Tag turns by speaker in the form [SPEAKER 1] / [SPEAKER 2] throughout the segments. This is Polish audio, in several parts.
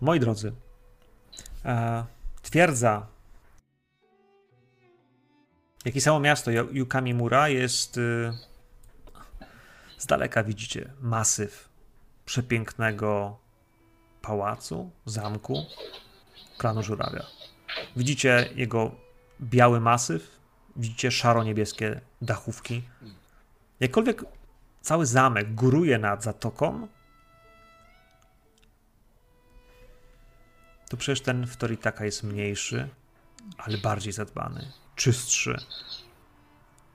[SPEAKER 1] Moi drodzy, e, twierdza, jak i samo miasto Yukamimura jest y, z daleka widzicie masyw przepięknego pałacu, zamku, klanu żurawia. Widzicie jego biały masyw, widzicie szaro-niebieskie dachówki. Jakkolwiek cały zamek góruje nad zatoką, to przecież ten w Toritaka jest mniejszy, ale bardziej zadbany, czystszy.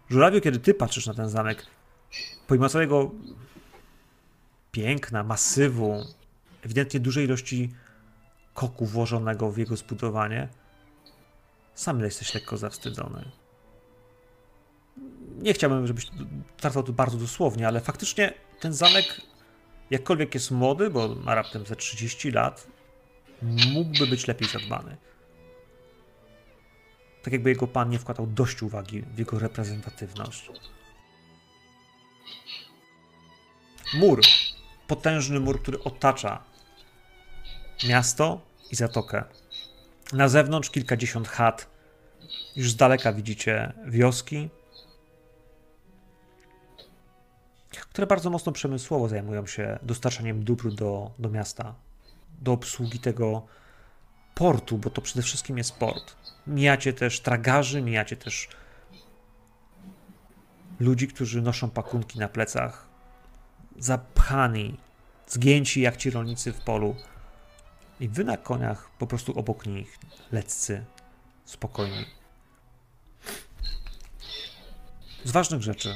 [SPEAKER 1] Żurawiu, kiedy ty patrzysz na ten zamek, pomimo całego piękna, masywu, ewidentnie dużej ilości koku włożonego w jego zbudowanie, sam jesteś lekko zawstydzony. Nie chciałbym, żebyś traktował to bardzo dosłownie, ale faktycznie ten zamek, jakkolwiek jest młody, bo ma raptem ze 30 lat, mógłby być lepiej zadbany. Tak jakby jego pan nie wkładał dość uwagi w jego reprezentatywność. Mur. Potężny mur, który otacza miasto i zatokę. Na zewnątrz kilkadziesiąt chat. Już z daleka widzicie wioski, które bardzo mocno przemysłowo zajmują się dostarczaniem dóbr do, do miasta, do obsługi tego portu, bo to przede wszystkim jest port. Mijacie też tragarzy, mijacie też ludzi, którzy noszą pakunki na plecach, zapchani, zgięci jak ci rolnicy w polu. I wy na koniach po prostu obok nich, leccy, spokojni. Z ważnych rzeczy.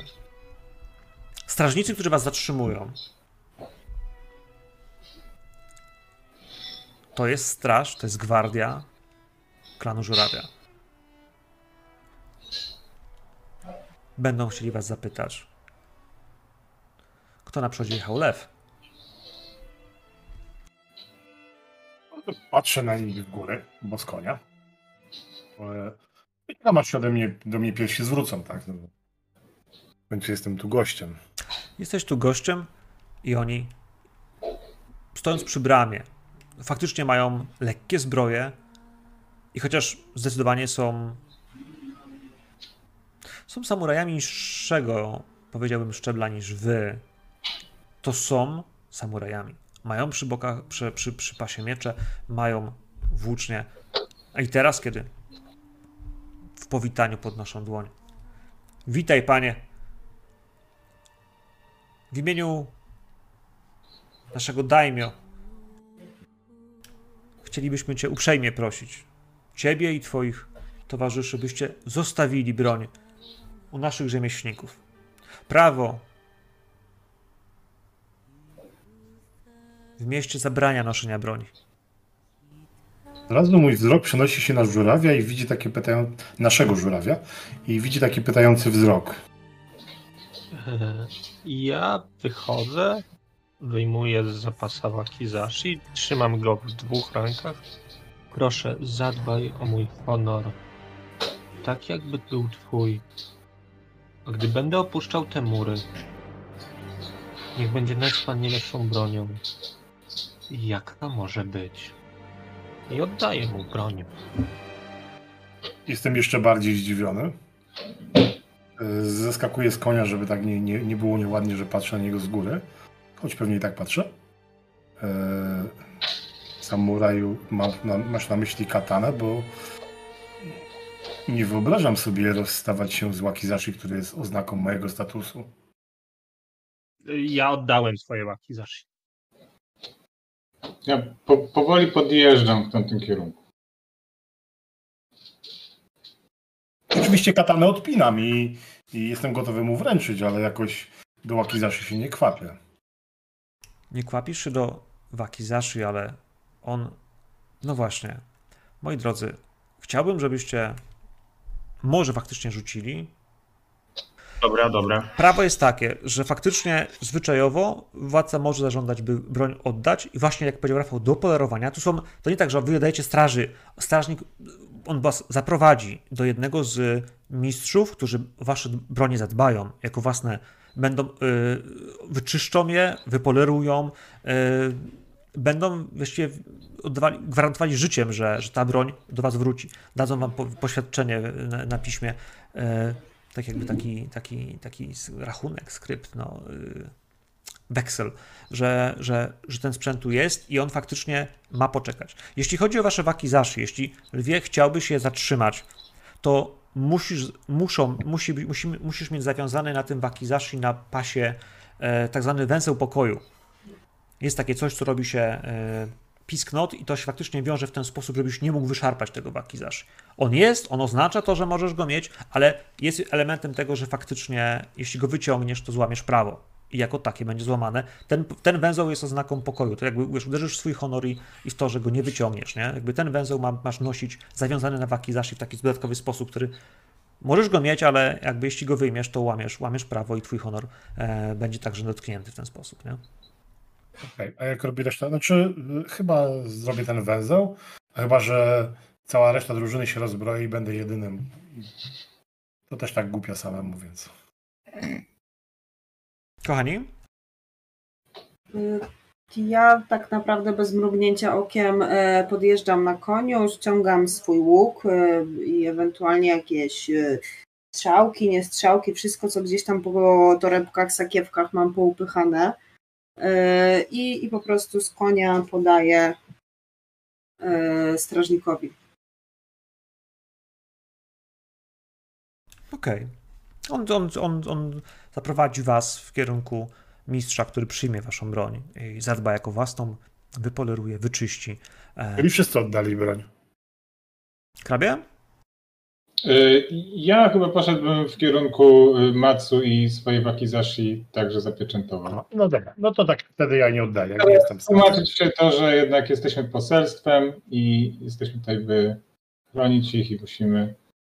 [SPEAKER 1] Strażnicy, którzy was zatrzymują. To jest straż, to jest gwardia klanu Żurawia. Będą chcieli was zapytać, kto na przodzie jechał lew.
[SPEAKER 2] Patrzę na nich w górę, bo z konia. Czekam aż się ode mnie, do mnie pierwsi zwrócą, tak? No, w końcu jestem tu gościem.
[SPEAKER 1] Jesteś tu gościem i oni, stojąc przy bramie, faktycznie mają lekkie zbroje i chociaż zdecydowanie są są samurajami niższego, powiedziałbym, szczebla niż wy, to są samurajami. Mają przy bokach, przy, przy, przy pasie miecze, mają włócznie. A i teraz, kiedy w powitaniu podnoszą dłoń. Witaj, panie. W imieniu naszego daimio chcielibyśmy cię uprzejmie prosić, ciebie i twoich towarzyszy, byście zostawili broń u naszych rzemieślników. Prawo w mieście zabrania noszenia broni.
[SPEAKER 2] Od razu mój wzrok przenosi się na żurawia i widzi takie pytają naszego żurawia i widzi taki pytający wzrok.
[SPEAKER 3] Ja wychodzę, wyjmuję z zapasa wakizashi, trzymam go w dwóch rękach. Proszę, zadbaj o mój honor, tak jakby był twój. A gdy będę opuszczał te mury, niech będzie Nespa nie lepszą bronią. Jaka może być? I oddaję mu broń.
[SPEAKER 2] Jestem jeszcze bardziej zdziwiony. Zeskakuję z konia, żeby tak nie, nie, nie było nieładnie, że patrzę na niego z góry. Choć pewnie i tak patrzę. Eee, samuraju, ma, na, masz na myśli katanę, bo nie wyobrażam sobie rozstawać się z Wakizashi, który jest oznaką mojego statusu.
[SPEAKER 3] Ja oddałem swoje wakizashi.
[SPEAKER 4] Ja po, powoli podjeżdżam w tamtym kierunku.
[SPEAKER 2] Oczywiście katanę odpinam i, i jestem gotowy mu wręczyć, ale jakoś do Wakizashi się nie kwapię.
[SPEAKER 1] Nie kwapisz się do Wakizashi, ale on... No właśnie. Moi drodzy, chciałbym, żebyście może faktycznie rzucili.
[SPEAKER 5] Dobra, dobra.
[SPEAKER 1] Prawo jest takie, że faktycznie zwyczajowo władca może zażądać, by broń oddać i właśnie jak powiedział Rafał, do polerowania, to są, to nie tak, że wy dajecie straży, strażnik, on was zaprowadzi do jednego z mistrzów, którzy wasze bronie zadbają, jako własne, będą, y, wyczyszczą je, wypolerują, y, będą właściwie oddawali, gwarantowali życiem, że, że ta broń do was wróci. Dadzą wam po, poświadczenie na, na piśmie, e, tak jakby taki, taki, taki rachunek, skrypt, no, y, weksel, że, że, że ten sprzęt tu jest i on faktycznie ma poczekać. Jeśli chodzi o wasze wakizashi, jeśli lwie chciałbyś je zatrzymać, to musisz, muszą, musi, musi, musisz mieć zawiązany na tym wakizashi na pasie e, tak zwany węzeł pokoju. Jest takie coś, co robi się e, pisknot i to się faktycznie wiąże w ten sposób, żebyś nie mógł wyszarpać tego wakizashi. On jest, on oznacza to, że możesz go mieć, ale jest elementem tego, że faktycznie jeśli go wyciągniesz, to złamiesz prawo jako takie będzie złamane. Ten, ten węzeł jest oznaką pokoju. To jakby wiesz, uderzysz w swój honor i, i w to, że go nie wyciągniesz. Nie? Jakby ten węzeł ma, masz nosić zawiązany na wakizashi w taki dodatkowy sposób, który możesz go mieć, ale jakby jeśli go wyjmiesz, to łamiesz, łamiesz prawo i twój honor e, będzie także dotknięty w ten sposób. Nie?
[SPEAKER 2] Okej, a jak robi reszta? Znaczy, y, chyba zrobię ten węzeł, chyba że cała reszta drużyny się rozbroi i będę jedynym. To też tak głupia samemu, więc.
[SPEAKER 1] Kochani,
[SPEAKER 6] Y, Ja tak naprawdę bez mrugnięcia okiem e, podjeżdżam na koniu, ściągam swój łuk e, i ewentualnie jakieś e, strzałki, nie strzałki, wszystko co gdzieś tam po torebkach, sakiewkach mam poupychane i, i po prostu z konia podaję strażnikowi.
[SPEAKER 1] okej. On, on, on, on zaprowadzi was w kierunku mistrza, który przyjmie waszą broń i zadba jako własną, wypoleruje, wyczyści. E,
[SPEAKER 2] Czyli wszyscy oddali broń.
[SPEAKER 1] Krabie?
[SPEAKER 4] Ja chyba poszedłbym w kierunku y, Matsu i swojej Wakizashi także zapieczętował.
[SPEAKER 2] No, no dobra, no to tak wtedy ja nie oddaję. Nie jestem.
[SPEAKER 4] Tłumaczyć się to, że jednak jesteśmy poselstwem i jesteśmy tutaj, by chronić ich i musimy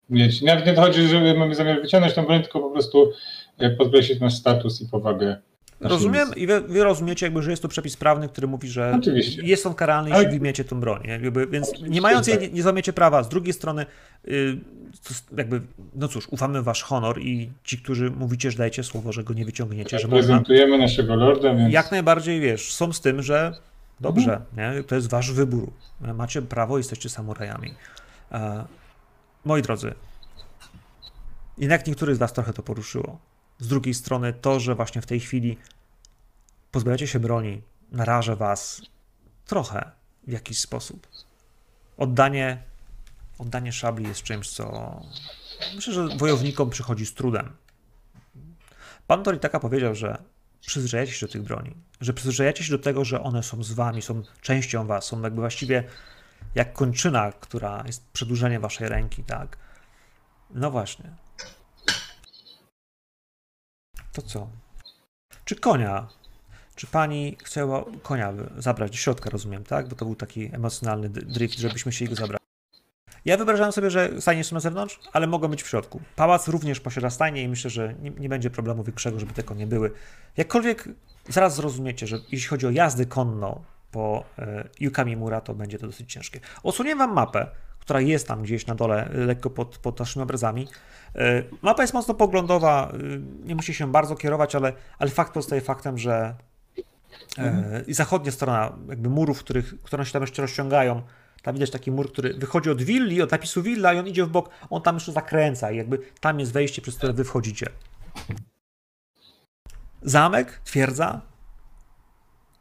[SPEAKER 4] mieć. Nawet nie chodzi, że mamy zamiar wyciągnąć tą broń, tylko po prostu e, podkreślić nasz status i powagę. naszej
[SPEAKER 1] Rozumiem i wy, wy rozumiecie jakby, że jest to przepis prawny, który mówi, że
[SPEAKER 4] Oczywiście.
[SPEAKER 1] jest on karalny,
[SPEAKER 4] Ale-
[SPEAKER 1] jeśli wyjmiecie tą broń. nie? Jakby, więc nie
[SPEAKER 4] Oczywiście,
[SPEAKER 1] mając jej,
[SPEAKER 4] tak.
[SPEAKER 1] nie, nie złamiecie prawa. Z drugiej strony, y, jest jakby, no cóż, ufamy wasz honor i ci, którzy mówicie, że dajecie słowo, że go nie wyciągniecie, że można,
[SPEAKER 4] Prezentujemy naszego lorda, więc
[SPEAKER 1] jak najbardziej, wiesz, są z tym, że dobrze, nie? to jest wasz wybór. Macie prawo, jesteście samurajami. Moi drodzy, jednak niektórych z was trochę to poruszyło. Z drugiej strony to, że właśnie w tej chwili pozbawiacie się broni, naraża was trochę w jakiś sposób. Oddanie, oddanie szabli jest czymś, co myślę, że wojownikom przychodzi z trudem. Pan Toritaka powiedział, że przyzwyczajacie się do tych broni, że przyzwyczajacie się do tego, że one są z wami, są częścią was, są jakby właściwie jak kończyna, która jest przedłużeniem waszej ręki, tak? No właśnie. To co? Czy konia? Czy pani chciała konia zabrać do środka, rozumiem, tak? Bo to był taki emocjonalny drift, żebyśmy się go zabrali. Ja wyobrażałem sobie, że stajnie są na zewnątrz, ale mogą być w środku. Pałac również posiada stajnie i myślę, że nie, nie będzie problemu większego, żeby te konie były. Jakkolwiek zaraz zrozumiecie, że jeśli chodzi o jazdę konną po e, Yukami Mura, to będzie to dosyć ciężkie. Odsunię wam mapę, która jest tam gdzieś na dole, e, lekko pod, pod naszymi obrazami. E, mapa jest mocno poglądowa, nie musi się bardzo kierować, ale, ale fakt pozostaje faktem, że e, i zachodnia strona jakby murów, których, które się tam jeszcze rozciągają, tam widać taki mur, który wychodzi od willi, od napisu willa i on idzie w bok, on tam jeszcze zakręca i jakby tam jest wejście, przez które wy wchodzicie. Zamek, twierdza,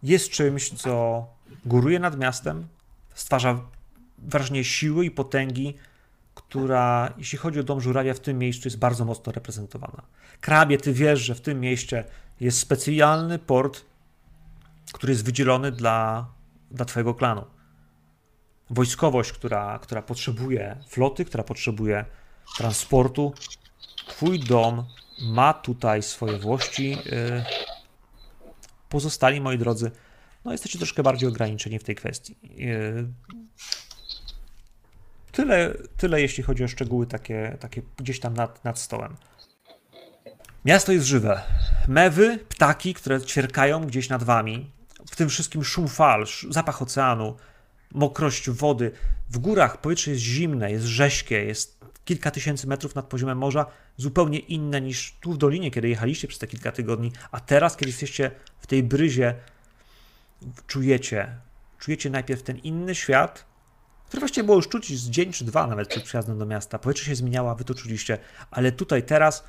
[SPEAKER 1] jest czymś, co góruje nad miastem, stwarza wrażenie siły i potęgi, która, jeśli chodzi o dom żurawia, w tym miejscu jest bardzo mocno reprezentowana. Krabie, ty wiesz, że w tym mieście jest specjalny port, który jest wydzielony dla, dla twojego klanu. Wojskowość, która, która potrzebuje floty, która potrzebuje transportu. Twój dom ma tutaj swoje włości. Yy, Pozostali, moi drodzy, no jesteście troszkę bardziej ograniczeni w tej kwestii. Yy, Tyle, tyle jeśli chodzi o szczegóły takie, takie gdzieś tam nad, nad stołem. Miasto jest żywe. Mewy, ptaki, które ćwierkają gdzieś nad wami. W tym wszystkim szum fal, zapach oceanu, mokrość wody. W górach powietrze jest zimne, jest rześkie, jest kilka tysięcy metrów nad poziomem morza, zupełnie inne niż tu w dolinie, kiedy jechaliście przez te kilka tygodni, a teraz, kiedy jesteście w tej bryzie, czujecie, czujecie najpierw ten inny świat, który właściwie było już czuć z dzień czy dwa nawet przed przyjazdem do miasta. Powietrze się zmieniała, wy to czuliście, ale tutaj teraz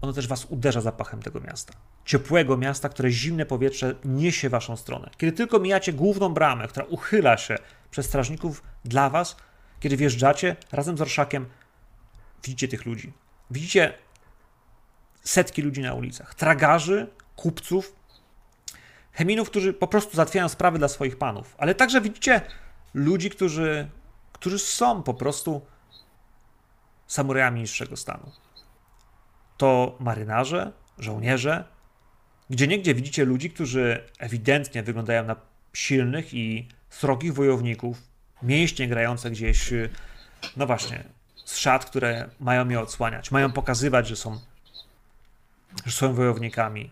[SPEAKER 1] ono też was uderza zapachem tego miasta. Ciepłego miasta, które zimne powietrze niesie waszą stronę. Kiedy tylko mijacie główną bramę, która uchyla się przez strażników dla was, kiedy wjeżdżacie razem z orszakiem, widzicie tych ludzi. Widzicie setki ludzi na ulicach. Tragarzy, kupców, cheminów, którzy po prostu załatwiają sprawy dla swoich panów. Ale także widzicie ludzi, którzy, którzy są po prostu samurajami niższego stanu. To marynarze, żołnierze, gdzie niegdzie widzicie ludzi, którzy ewidentnie wyglądają na silnych i srogich wojowników, mięśnie grające gdzieś, no właśnie, z szat, które mają je odsłaniać, mają pokazywać, że są, że są wojownikami.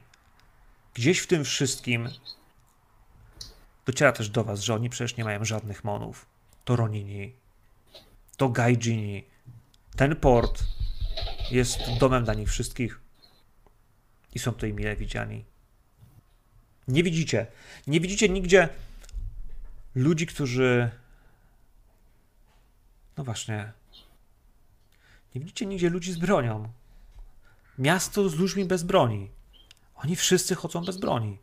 [SPEAKER 1] Gdzieś w tym wszystkim dociera też do was, że oni przecież nie mają żadnych monów. To Ronini, to Gaijini. Ten port jest domem dla nich wszystkich i są tutaj mile widziani. Nie widzicie, nie widzicie nigdzie ludzi, którzy. No właśnie. Nie widzicie nigdzie ludzi z bronią. Miasto z ludźmi bez broni. Oni wszyscy chodzą bez broni.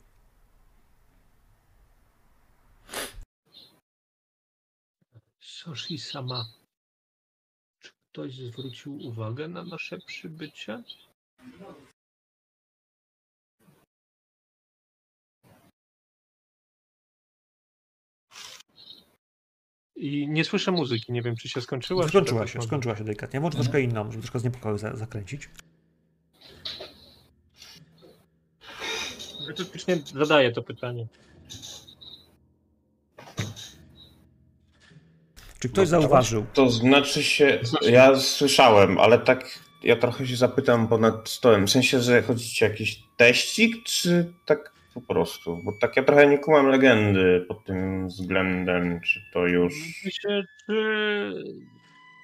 [SPEAKER 3] Soshi sama. Czy ktoś zwrócił uwagę na nasze przybycie? I nie słyszę muzyki, nie wiem czy się skończyła. czy
[SPEAKER 1] Skończyła
[SPEAKER 3] tak
[SPEAKER 1] się, skończyła się delikatnie. Może troszkę inną, żeby troszkę z niepokoju za- zakręcić.
[SPEAKER 3] Faktycznie zadaję to pytanie.
[SPEAKER 1] Czy ktoś zauważył?
[SPEAKER 5] To znaczy się, ja słyszałem, ale tak ja trochę się zapytam ponad stołem. W sensie, że chodzi ci o jakiś teścik, czy tak po prostu? Bo tak ja trochę nie kumam legendy pod tym względem, czy to już...
[SPEAKER 3] Myślę, czy,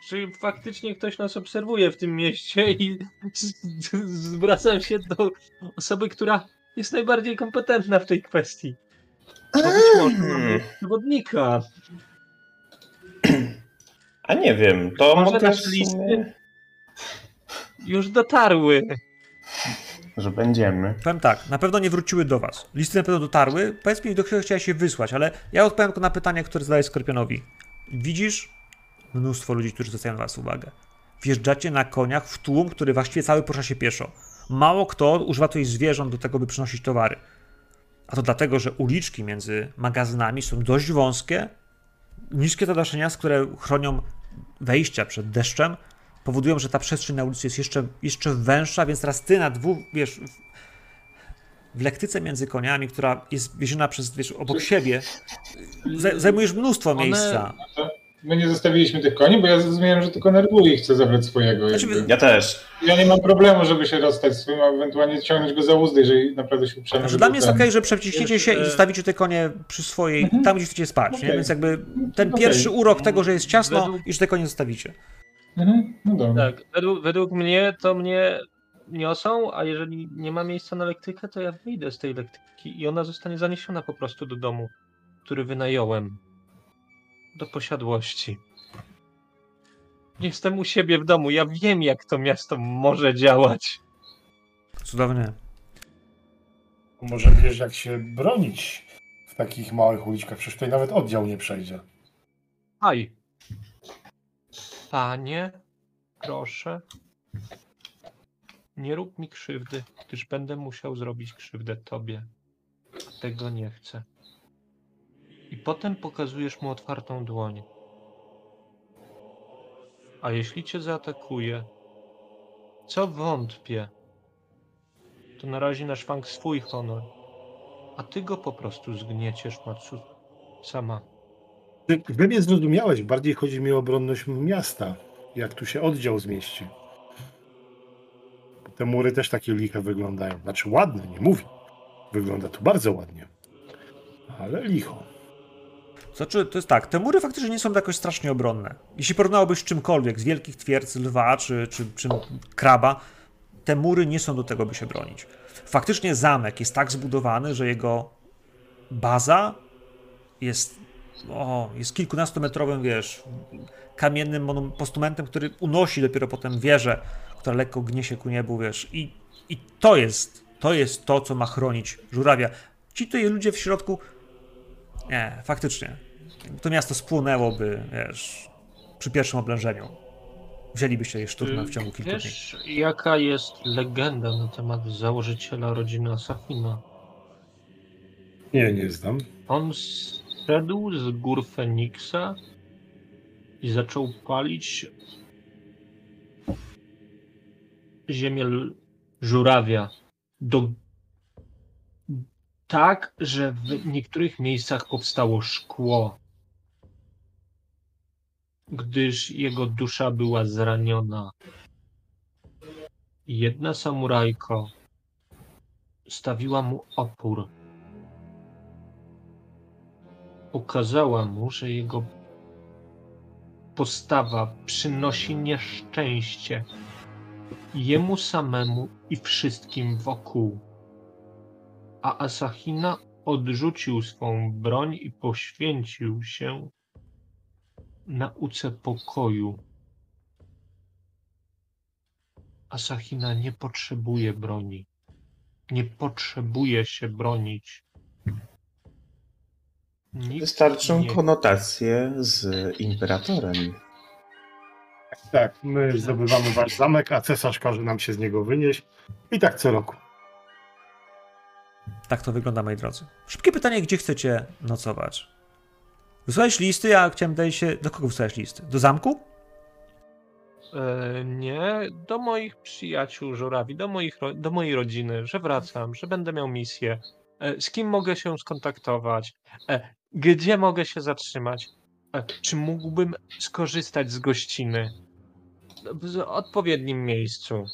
[SPEAKER 3] czy faktycznie ktoś nas obserwuje w tym mieście i zwracam się do osoby, która jest najbardziej kompetentna w tej kwestii. Bo być może mamy przewodnika.
[SPEAKER 5] A nie wiem, to
[SPEAKER 3] Może
[SPEAKER 5] mogę
[SPEAKER 3] nasze listy? Już dotarły.
[SPEAKER 5] Że będziemy.
[SPEAKER 1] Powiem tak, na pewno nie wróciły do was. Listy na pewno dotarły. Powiedz mi, do kogo chciałeś się wysłać, ale ja odpowiem tylko na pytanie, które zadaję Skorpionowi. Widzisz mnóstwo ludzi, którzy zwracają na was uwagę. Wjeżdżacie na koniach w tłum, który właściwie cały porusza się pieszo. Mało kto używa tutaj zwierząt do tego, by przynosić towary. A to dlatego, że uliczki między magazynami są dość wąskie, niskie zadaszenia, które chronią wejścia przed deszczem, powodują, że ta przestrzeń na ulicy jest jeszcze, jeszcze węższa, więc teraz ty na dwóch, wiesz, w- w lektyce między koniami, która jest wieziona przez, wiesz, obok siebie, zaj- zajmujesz mnóstwo
[SPEAKER 3] One-
[SPEAKER 1] miejsca.
[SPEAKER 4] My nie zostawiliśmy tych koni, bo ja zrozumiałem, że tylko Nerwuli chce zabrać swojego.
[SPEAKER 1] Znaczy,
[SPEAKER 4] jakby.
[SPEAKER 5] Ja też.
[SPEAKER 4] Ja nie mam problemu, żeby się rozstać z swoim, a ewentualnie ciągnąć go za uzdy, jeżeli naprawdę się uprzemy.
[SPEAKER 1] Znaczy, dla mnie jest okej, że przeciśniecie się i zostawicie te konie przy swojej,
[SPEAKER 4] Mhm.
[SPEAKER 1] tam gdzie chcecie spać, nie?
[SPEAKER 4] Okej.
[SPEAKER 1] Więc jakby ten
[SPEAKER 4] Okej.
[SPEAKER 1] pierwszy urok tego, że jest ciasno
[SPEAKER 3] Według-
[SPEAKER 1] i że te konie zostawicie.
[SPEAKER 4] Mhm, no dobra.
[SPEAKER 3] Tak, według, według mnie to mnie niosą, a jeżeli nie ma miejsca na elektrykę, to ja wyjdę z tej elektryki i ona zostanie zaniesiona po prostu do domu, który wynająłem. Do posiadłości. Jestem u siebie w domu, ja wiem jak to miasto może działać.
[SPEAKER 1] Cudownie.
[SPEAKER 2] Może wiesz, jak się bronić w takich małych uliczkach. Przecież tutaj nawet oddział nie przejdzie.
[SPEAKER 3] Aj. Panie, proszę. Nie rób mi krzywdy, gdyż będę musiał zrobić krzywdę tobie. Tego nie chcę. I potem pokazujesz mu otwartą dłoń. A jeśli cię zaatakuje, co wątpię, to narazi na szwank swój honor, a ty go po prostu zgnieciesz, Matsu. Sama.
[SPEAKER 2] Wy mnie zrozumiałeś. Bardziej chodzi mi o obronność miasta. Jak tu się oddział zmieści. Te mury też takie liche wyglądają. Znaczy ładne, nie mówię. Wygląda tu bardzo ładnie. Ale licho.
[SPEAKER 1] Znaczy, to jest tak, te mury faktycznie nie są jakoś strasznie obronne. Jeśli porównałbyś czymkolwiek, z wielkich twierdz lwa czy, czy, czy kraba, te mury nie są do tego, by się bronić. Faktycznie zamek jest tak zbudowany, że jego baza jest o, jest kilkunastometrowym, wiesz, kamiennym postumentem, który unosi dopiero potem wieżę, która lekko gnie się ku niebu, wiesz. I, i to jest, to jest to, co ma chronić żurawia. Ci tutaj ludzie w środku, nie, faktycznie, to miasto spłonęłoby, wiesz, przy pierwszym oblężeniu. Wzięlibyście je szturmem w ciągu kilku dni.
[SPEAKER 3] Wiesz, jaka jest legenda na temat założyciela rodziny Asafina?
[SPEAKER 2] Nie, nie znam.
[SPEAKER 3] On zszedł z gór Feniksa i zaczął palić ziemię żurawia do tak, że w niektórych miejscach powstało szkło, gdyż jego dusza była zraniona. Jedna samurajko stawiła mu opór. Ukazała mu, że jego postawa przynosi nieszczęście jemu samemu i wszystkim wokół. A Asahina odrzucił swą broń i poświęcił się nauce pokoju. Asahina nie potrzebuje broni. Nie potrzebuje się bronić. Nikt
[SPEAKER 5] Wystarczą
[SPEAKER 3] nie-
[SPEAKER 5] konotacje z imperatorem.
[SPEAKER 2] Tak, my zdobywamy wasz zamek, a cesarz każe nam się z niego wynieść. I tak co roku.
[SPEAKER 1] Tak to wygląda, moi drodzy. Szybkie pytanie, gdzie chcecie nocować? Wysłałeś listy, ja chciałem dać się... Do kogo wysłałeś listy? Do zamku?
[SPEAKER 3] E, nie, do moich przyjaciół żurawi, do, moich, do mojej rodziny, że wracam, że będę miał misję. E, z kim mogę się skontaktować? E, gdzie mogę się zatrzymać? Czy mógłbym skorzystać z gościny? W odpowiednim miejscu.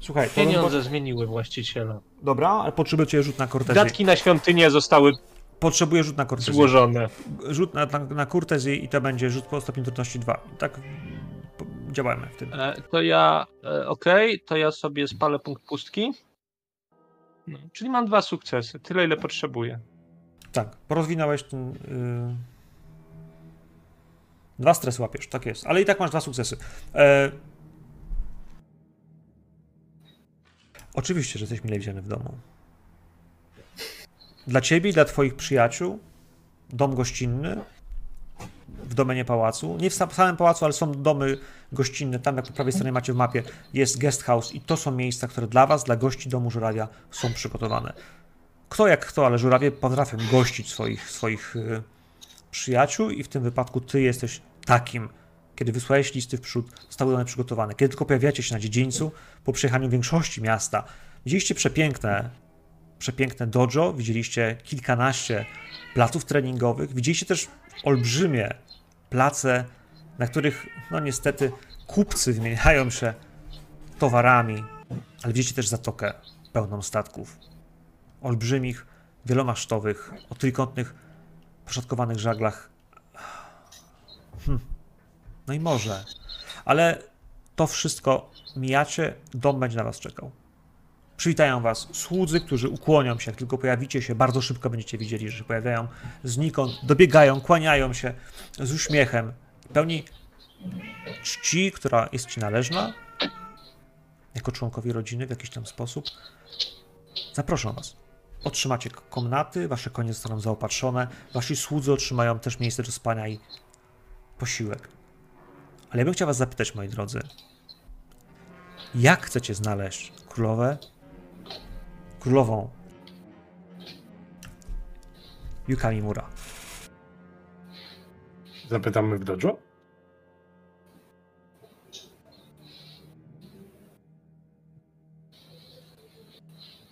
[SPEAKER 1] Słuchaj,
[SPEAKER 3] Pieniądze zmieniły właściciela.
[SPEAKER 1] Dobra, ale potrzebujecie rzut na kortezję.
[SPEAKER 3] Datki na świątynię zostały
[SPEAKER 1] Potrzebuję rzut na kortezję.
[SPEAKER 3] złożone.
[SPEAKER 1] Rzut na, na, na kurtezję i to będzie rzut po stopniu trudności 2. Tak działamy w tym.
[SPEAKER 3] E, to ja, e, okej, to ja sobie spalę punkt pustki. No, czyli mam dwa sukcesy, tyle ile potrzebuję.
[SPEAKER 1] Tak, porozwinąłeś ten... Yy... Dwa stres łapiesz, tak jest. Ale i tak masz dwa sukcesy. E... Oczywiście, że jesteś mile widziany w domu. Dla ciebie i dla twoich przyjaciół dom gościnny w domenie pałacu. Nie w sam- samym pałacu, ale są domy gościnne. Tam, jak po prawej stronie macie w mapie, jest guest house i to są miejsca, które dla was, dla gości domu żurawia są przygotowane. Kto jak kto, ale żurawie potrafią gościć swoich, swoich y, przyjaciół i w tym wypadku ty jesteś takim. Kiedy wysłałeś listy w przód, zostały one przygotowane. Kiedy tylko pojawiacie się na dziedzińcu, po przejechaniu większości miasta, widzieliście przepiękne, przepiękne dojo, widzieliście kilkanaście placów treningowych, widzieliście też olbrzymie place, na których, no niestety, kupcy wymieniają się towarami, ale widzieliście też zatokę pełną statków olbrzymich, wielomasztowych, o trójkątnych, poszatkowanych żaglach. Hm. No i może. Ale to wszystko mijacie, dom będzie na was czekał. Przywitają was słudzy, którzy ukłonią się, jak tylko pojawicie się, bardzo szybko będziecie widzieli, że się pojawiają znikąd, dobiegają, kłaniają się z uśmiechem, pełni czci, która jest ci należna, jako członkowi rodziny w jakiś tam sposób. Zaproszą was. Otrzymacie komnaty, wasze konie zostaną zaopatrzone, wasi słudzy otrzymają też miejsce do spania i posiłek. Ale ja bym chciał was zapytać, moi drodzy, jak chcecie znaleźć królowę, królową Yukami Mura?
[SPEAKER 2] Zapytamy w dojo?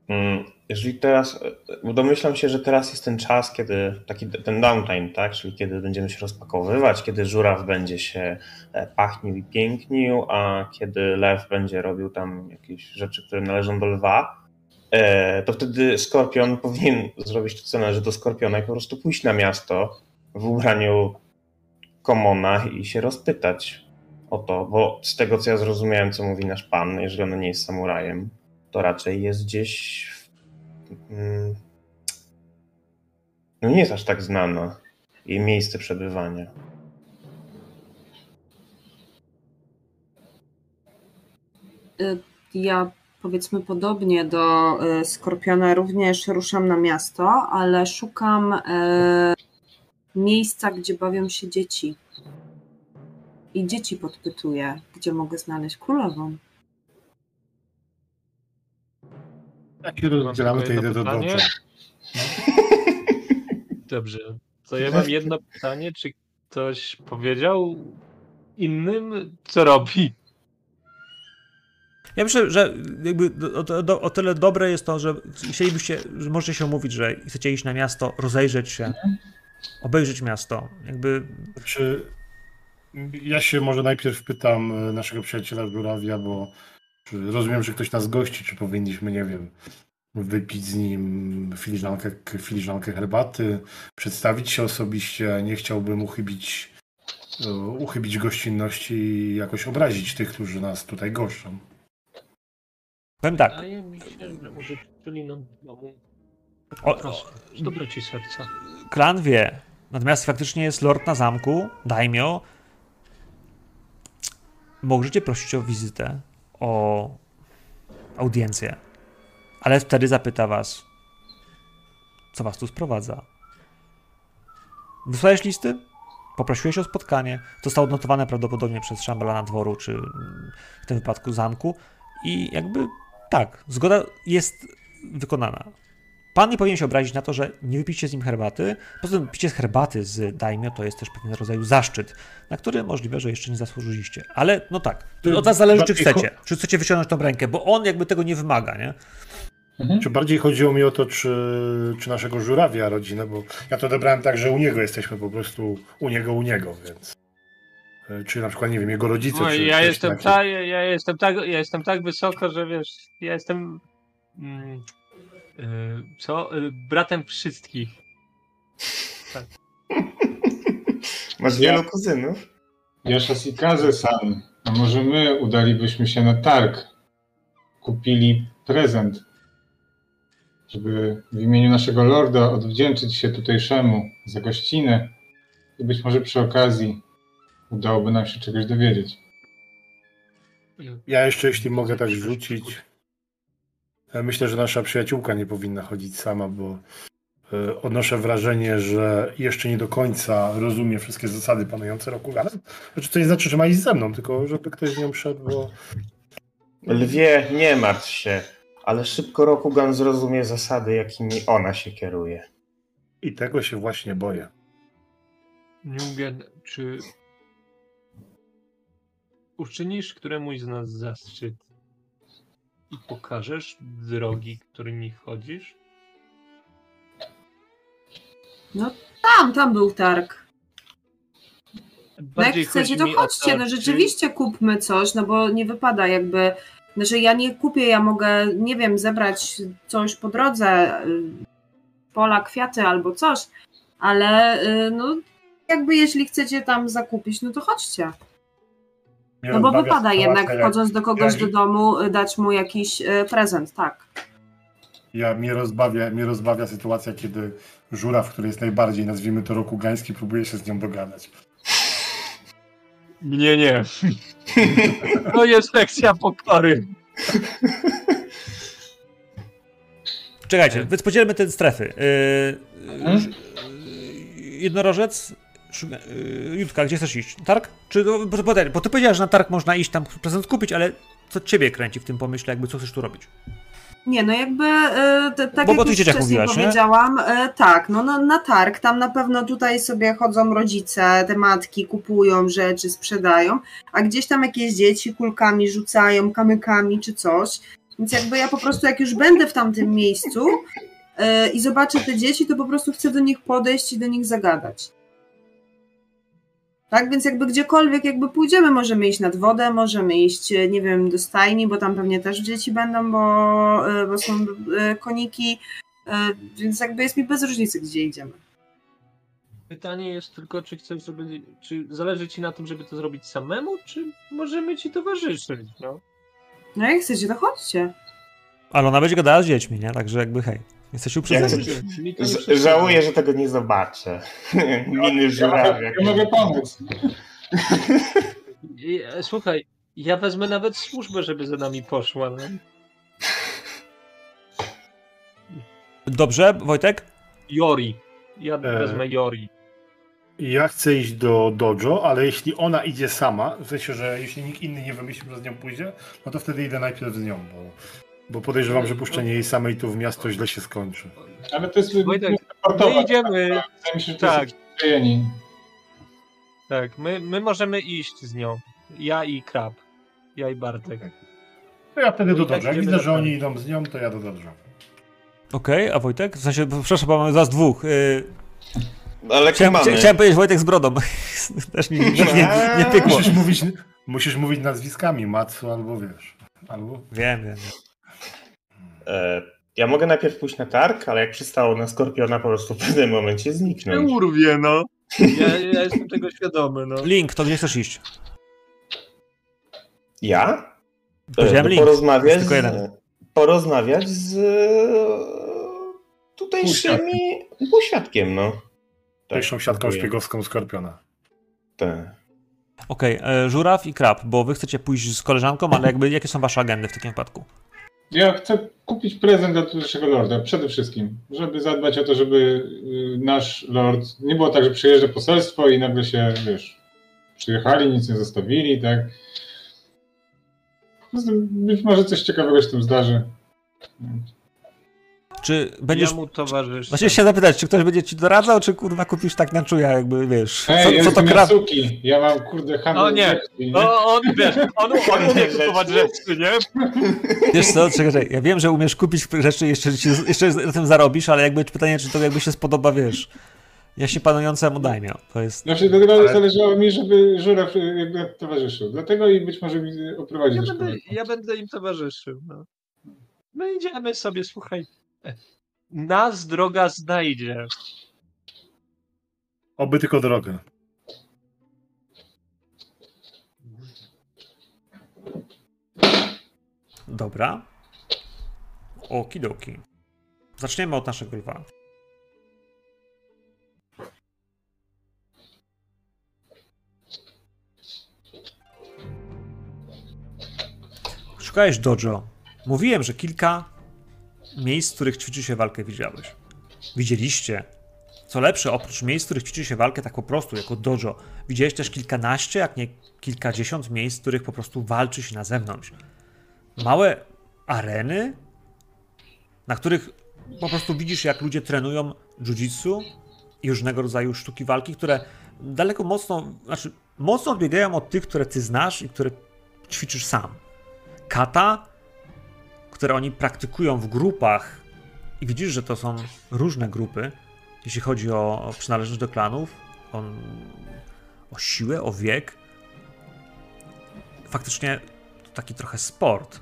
[SPEAKER 5] Mm, Jeżeli teraz, bo domyślam się, że teraz jest ten czas, kiedy taki ten downtime, tak? Czyli kiedy będziemy się rozpakowywać, kiedy żuraw będzie się e, pachnił i pięknił, a kiedy lew będzie robił tam jakieś rzeczy, które należą do lwa, to wtedy Skorpion powinien zrobić to, co należy do Skorpiona i po prostu pójść na miasto w ubraniu komona i się rozpytać o to, bo z tego, co ja zrozumiałem, co mówi nasz pan, jeżeli on nie jest samurajem, to raczej jest gdzieś w, mm, No nie jest aż tak znana. Jej miejsce przebywania.
[SPEAKER 6] Ja powiedzmy podobnie do y, Skorpiona również ruszam na miasto, ale szukam e, miejsca, gdzie bawią się dzieci. I dzieci podpytuję, gdzie mogę znaleźć królową.
[SPEAKER 2] Jak się rozdzielamy, to idę do docza.
[SPEAKER 3] Dobrze. To ja mam jedno pytanie, czy ktoś powiedział innym, co robi?
[SPEAKER 1] Ja myślę, że jakby o, o, o tyle dobre jest to, że chcielibyście, że możecie się umówić, że chcecie iść na miasto, rozejrzeć się, obejrzeć miasto. Jakby
[SPEAKER 2] Czy ja się może najpierw pytam e, naszego przyjaciela Żurawia, bo czy rozumiem, że ktoś nas gości, czy powinniśmy, nie wiem, wypić z nim filiżankę, filiżankę herbaty, przedstawić się osobiście, nie chciałbym uchybić, e, uchybić gościnności i jakoś obrazić tych, którzy nas tutaj goszczą.
[SPEAKER 1] Powiem tak,
[SPEAKER 3] Wydaje mi się, że może czyli nam domu.
[SPEAKER 1] O-
[SPEAKER 3] Po prostu. Z dobroci serca.
[SPEAKER 1] klan wie, natomiast faktycznie jest lord na zamku, daimyo. Możecie prosić o wizytę, o audiencję, ale wtedy zapyta was, co was tu sprowadza. Wysłałeś listy? Poprosiłeś o spotkanie. Zostało odnotowane prawdopodobnie przez szambelana dworu, czy w tym wypadku zamku. I jakby tak, zgoda jest wykonana. Pan nie powinien się obrazić na to, że nie wypicie z nim herbaty. Poza tym picie z herbaty z daimyo to jest też pewnego rodzaju zaszczyt, na który możliwe, że jeszcze nie zasłużyliście. Ale no tak, to od was zależy, czy chcecie. Czy chcecie wyciągnąć tą rękę, bo on jakby tego nie wymaga, nie?
[SPEAKER 4] Mhm.
[SPEAKER 2] Czy bardziej chodziło mi o to, czy, czy naszego żurawia rodzinę, bo ja to odebrałem tak, że u niego jesteśmy po prostu u niego, u niego, więc. E, Czy na przykład, nie wiem, jego rodzice.
[SPEAKER 3] No,
[SPEAKER 2] czy
[SPEAKER 3] ja, jestem
[SPEAKER 2] taki.
[SPEAKER 3] tak, ja, jestem tak, ja jestem tak wysoko, że wiesz, ja jestem mm, y, co? Y, bratem wszystkich.
[SPEAKER 5] Masz
[SPEAKER 4] Ja-
[SPEAKER 5] wielu kuzynów?
[SPEAKER 4] Yashasikaze-san, a może my udalibyśmy się na targ? Kupili prezent, żeby w imieniu naszego lorda odwdzięczyć się tutejszemu za gościnę i być może przy okazji udałoby nam się czegoś dowiedzieć.
[SPEAKER 2] Ja jeszcze, jeśli mogę tak rzucić. Myślę, że nasza przyjaciółka nie powinna chodzić sama, bo e, odnoszę wrażenie, że jeszcze nie do końca rozumie wszystkie zasady panujące Rokuganem. Znaczy, to nie znaczy, że ma iść ze mną, tylko żeby ktoś z nią szedł, bo
[SPEAKER 5] Lwie, nie martw się. Ale szybko Rokugan zrozumie zasady, jakimi ona się kieruje.
[SPEAKER 2] i tego się właśnie boję.
[SPEAKER 3] Newgen, czy uczynisz któremuś z nas zaszczyt i pokażesz drogi, którymi chodzisz?
[SPEAKER 6] Tam, tam był targ. No jak
[SPEAKER 3] Bardziej
[SPEAKER 6] chcecie,
[SPEAKER 3] chodzi
[SPEAKER 6] to
[SPEAKER 3] mi o
[SPEAKER 6] chodźcie, no
[SPEAKER 3] czy-
[SPEAKER 6] rzeczywiście kupmy coś, no bo nie wypada jakby, znaczy ja nie kupię, ja mogę, nie wiem, zebrać coś po drodze, y, pola, kwiaty albo coś, ale y, no jakby jeśli chcecie tam zakupić, no to chodźcie. No bo wypada jednak wchodząc do kogoś
[SPEAKER 2] jak-
[SPEAKER 6] do domu y, dać mu jakiś y, prezent, tak.
[SPEAKER 2] Ja, mnie, rozbawia, mnie rozbawia sytuacja, kiedy żuraw, który jest najbardziej, nazwijmy to rokugański, próbuje się z nią dogadać.
[SPEAKER 3] Mnie nie. To jest lekcja pokory.
[SPEAKER 1] Czekajcie, więc podzielmy te strefy. Yy, yy, jednorożec, Szuga- yy, Jutka, gdzie chcesz iść? Targ? Czy, bo, bo, bo, bo ty powiedziałeś, że na targ można iść, tam prezent kupić, ale co ciebie kręci w tym pomyśle, jakby co chcesz tu robić?
[SPEAKER 6] Nie, no jakby, e, tak
[SPEAKER 1] Bo-
[SPEAKER 6] jak
[SPEAKER 1] bo
[SPEAKER 6] już wcześniej
[SPEAKER 1] mówiłaś,
[SPEAKER 6] powiedziałam, e, tak, no na, na targ, tam na pewno tutaj sobie chodzą rodzice, te matki, kupują rzeczy, sprzedają, a gdzieś tam jakieś dzieci kulkami rzucają, kamykami czy coś, więc jakby ja po prostu jak już będę w tamtym miejscu e, i zobaczę te dzieci, to po prostu chcę do nich podejść i do nich zagadać. Tak, więc jakby gdziekolwiek jakby pójdziemy, możemy iść nad wodę, możemy iść, e, nie wiem, do stajni, bo tam pewnie też dzieci będą, bo, e, bo są e, koniki, więc jakby jest mi bez różnicy, gdzie idziemy.
[SPEAKER 3] Pytanie jest tylko, czy chcesz, żeby. Czy zależy ci na tym, żeby to zrobić samemu, czy możemy ci towarzyszyć? No.
[SPEAKER 6] No jak chcecie, to chodźcie.
[SPEAKER 1] Ale ona będzie gadała z dziećmi, nie? Także jakby hej. Jesteś
[SPEAKER 5] Ja Ż-
[SPEAKER 3] przeszkadza.
[SPEAKER 5] żałuję, że tego nie zobaczę. Miny
[SPEAKER 4] Ja
[SPEAKER 5] żurawia.
[SPEAKER 4] mogę, ja mogę pomóc.
[SPEAKER 3] E, Słuchaj, ja wezmę nawet służbę, żeby za nami poszła. No.
[SPEAKER 1] Dobrze, Wojtek?
[SPEAKER 3] Jori. Ja
[SPEAKER 2] E.
[SPEAKER 3] wezmę Jori.
[SPEAKER 2] Ja chcę iść do dojo, ale jeśli ona idzie sama, w sensie, że jeśli nikt inny nie wymyśli, że z nią pójdzie, no to wtedy idę najpierw z nią, bo, bo podejrzewam, że puszczenie jej samej tu w miasto źle się skończy.
[SPEAKER 4] Ale to jest
[SPEAKER 3] Wojtek,
[SPEAKER 4] sportowe.
[SPEAKER 3] My idziemy.
[SPEAKER 4] Wydaje mi się, że to
[SPEAKER 3] Tak.
[SPEAKER 4] jest.
[SPEAKER 3] Tak, my, my możemy iść z nią. Ja i Krab. Ja i Bartek.
[SPEAKER 2] To ja wtedy do
[SPEAKER 3] I tak.
[SPEAKER 2] Jak widzę,
[SPEAKER 3] do
[SPEAKER 2] że oni idą z nią, to ja do.
[SPEAKER 1] Okej, a Wojtek? W sensie, przepraszam, bo mamy was dwóch. Yy,
[SPEAKER 5] Ale
[SPEAKER 1] chciałem,
[SPEAKER 5] mamy.
[SPEAKER 1] chciałem powiedzieć Wojtek z brodą. Też mi też nie, nie pykło.
[SPEAKER 2] Musisz mówić, musisz mówić nazwiskami, Matsu, albo wiesz. Albo...
[SPEAKER 1] Wiem, wiem.
[SPEAKER 5] E, ja mogę najpierw pójść na targ, ale jak przystało na Skorpiona, po prostu w pewnym momencie zniknąć.
[SPEAKER 3] urwie, no. Ja, ja jestem tego świadomy, no.
[SPEAKER 1] Link, to gdzie chcesz iść?
[SPEAKER 5] Ja?
[SPEAKER 1] Powiedziałem link.
[SPEAKER 5] porozmawiać,
[SPEAKER 1] tylko jeden.
[SPEAKER 5] z, porozmawiać z e, tutejszymi półświadkiem, no.
[SPEAKER 2] Tak, sąsiadką
[SPEAKER 5] dziękuję.
[SPEAKER 2] szpiegowską Skorpiona.
[SPEAKER 5] Tak.
[SPEAKER 1] Okej, e, żuraw i krab, bo wy chcecie pójść z koleżanką, ale jakby jakie są wasze agendy w takim wypadku?
[SPEAKER 4] Ja chcę kupić prezent dla tutejszego lorda, przede wszystkim, żeby zadbać o to, żeby y, nasz lord, nie było tak, że przyjeżdża poselstwo i nagle się, wiesz, przyjechali, nic nie zostawili, tak. Być może coś ciekawego się tym zdarzy.
[SPEAKER 1] Czy będziesz...
[SPEAKER 3] Ja mu towarzyszę.
[SPEAKER 1] Właśnie chciałem zapytać, czy ktoś będzie ci doradzał, czy kurwa kupisz tak na czuja, jakby wiesz,
[SPEAKER 4] Ej,
[SPEAKER 1] co, co to.
[SPEAKER 4] Yasuki, ja mam kurde handel
[SPEAKER 3] O nie.
[SPEAKER 4] rzeczy,
[SPEAKER 3] No on, wiesz, on, on umie kupować rzeczy, nie?
[SPEAKER 1] Wiesz co, czekaj, ja wiem, że umiesz kupić rzeczy, jeszcze, jeszcze na tym zarobisz, ale jakby pytanie, czy to jakby się spodoba, wiesz, ja się panującemu dajmie. To jest...
[SPEAKER 4] Znaczy, dlatego
[SPEAKER 2] Ale-
[SPEAKER 4] zależało mi, żeby żuraw y, jakby towarzyszył. Dlatego i być może mi oprowadzi
[SPEAKER 3] Ja
[SPEAKER 4] do
[SPEAKER 3] będę, ja będę im towarzyszył. No. My idziemy sobie, słuchaj. Nas droga znajdzie.
[SPEAKER 2] Oby tylko drogę.
[SPEAKER 1] Dobra. Okidoki. Zaczniemy od naszego lwa. Szukałeś dojo. Mówiłem, że kilka miejsc, w których ćwiczy się walkę, widziałeś. Widzieliście. Co lepsze, oprócz miejsc, w których ćwiczy się walkę tak po prostu, jako dojo, widziałeś też kilkanaście, jak nie kilkadziesiąt miejsc, w których po prostu walczy się na zewnątrz. Małe areny, na których po prostu widzisz, jak ludzie trenują jiu-jitsu i różnego rodzaju sztuki walki, które daleko mocno, znaczy mocno odbiegają od tych, które ty znasz i które ćwiczysz sam. Kata, które oni praktykują w grupach i widzisz, że to są różne grupy, jeśli chodzi o, przynależność do klanów, o, o siłę, o wiek. Faktycznie to taki trochę sport.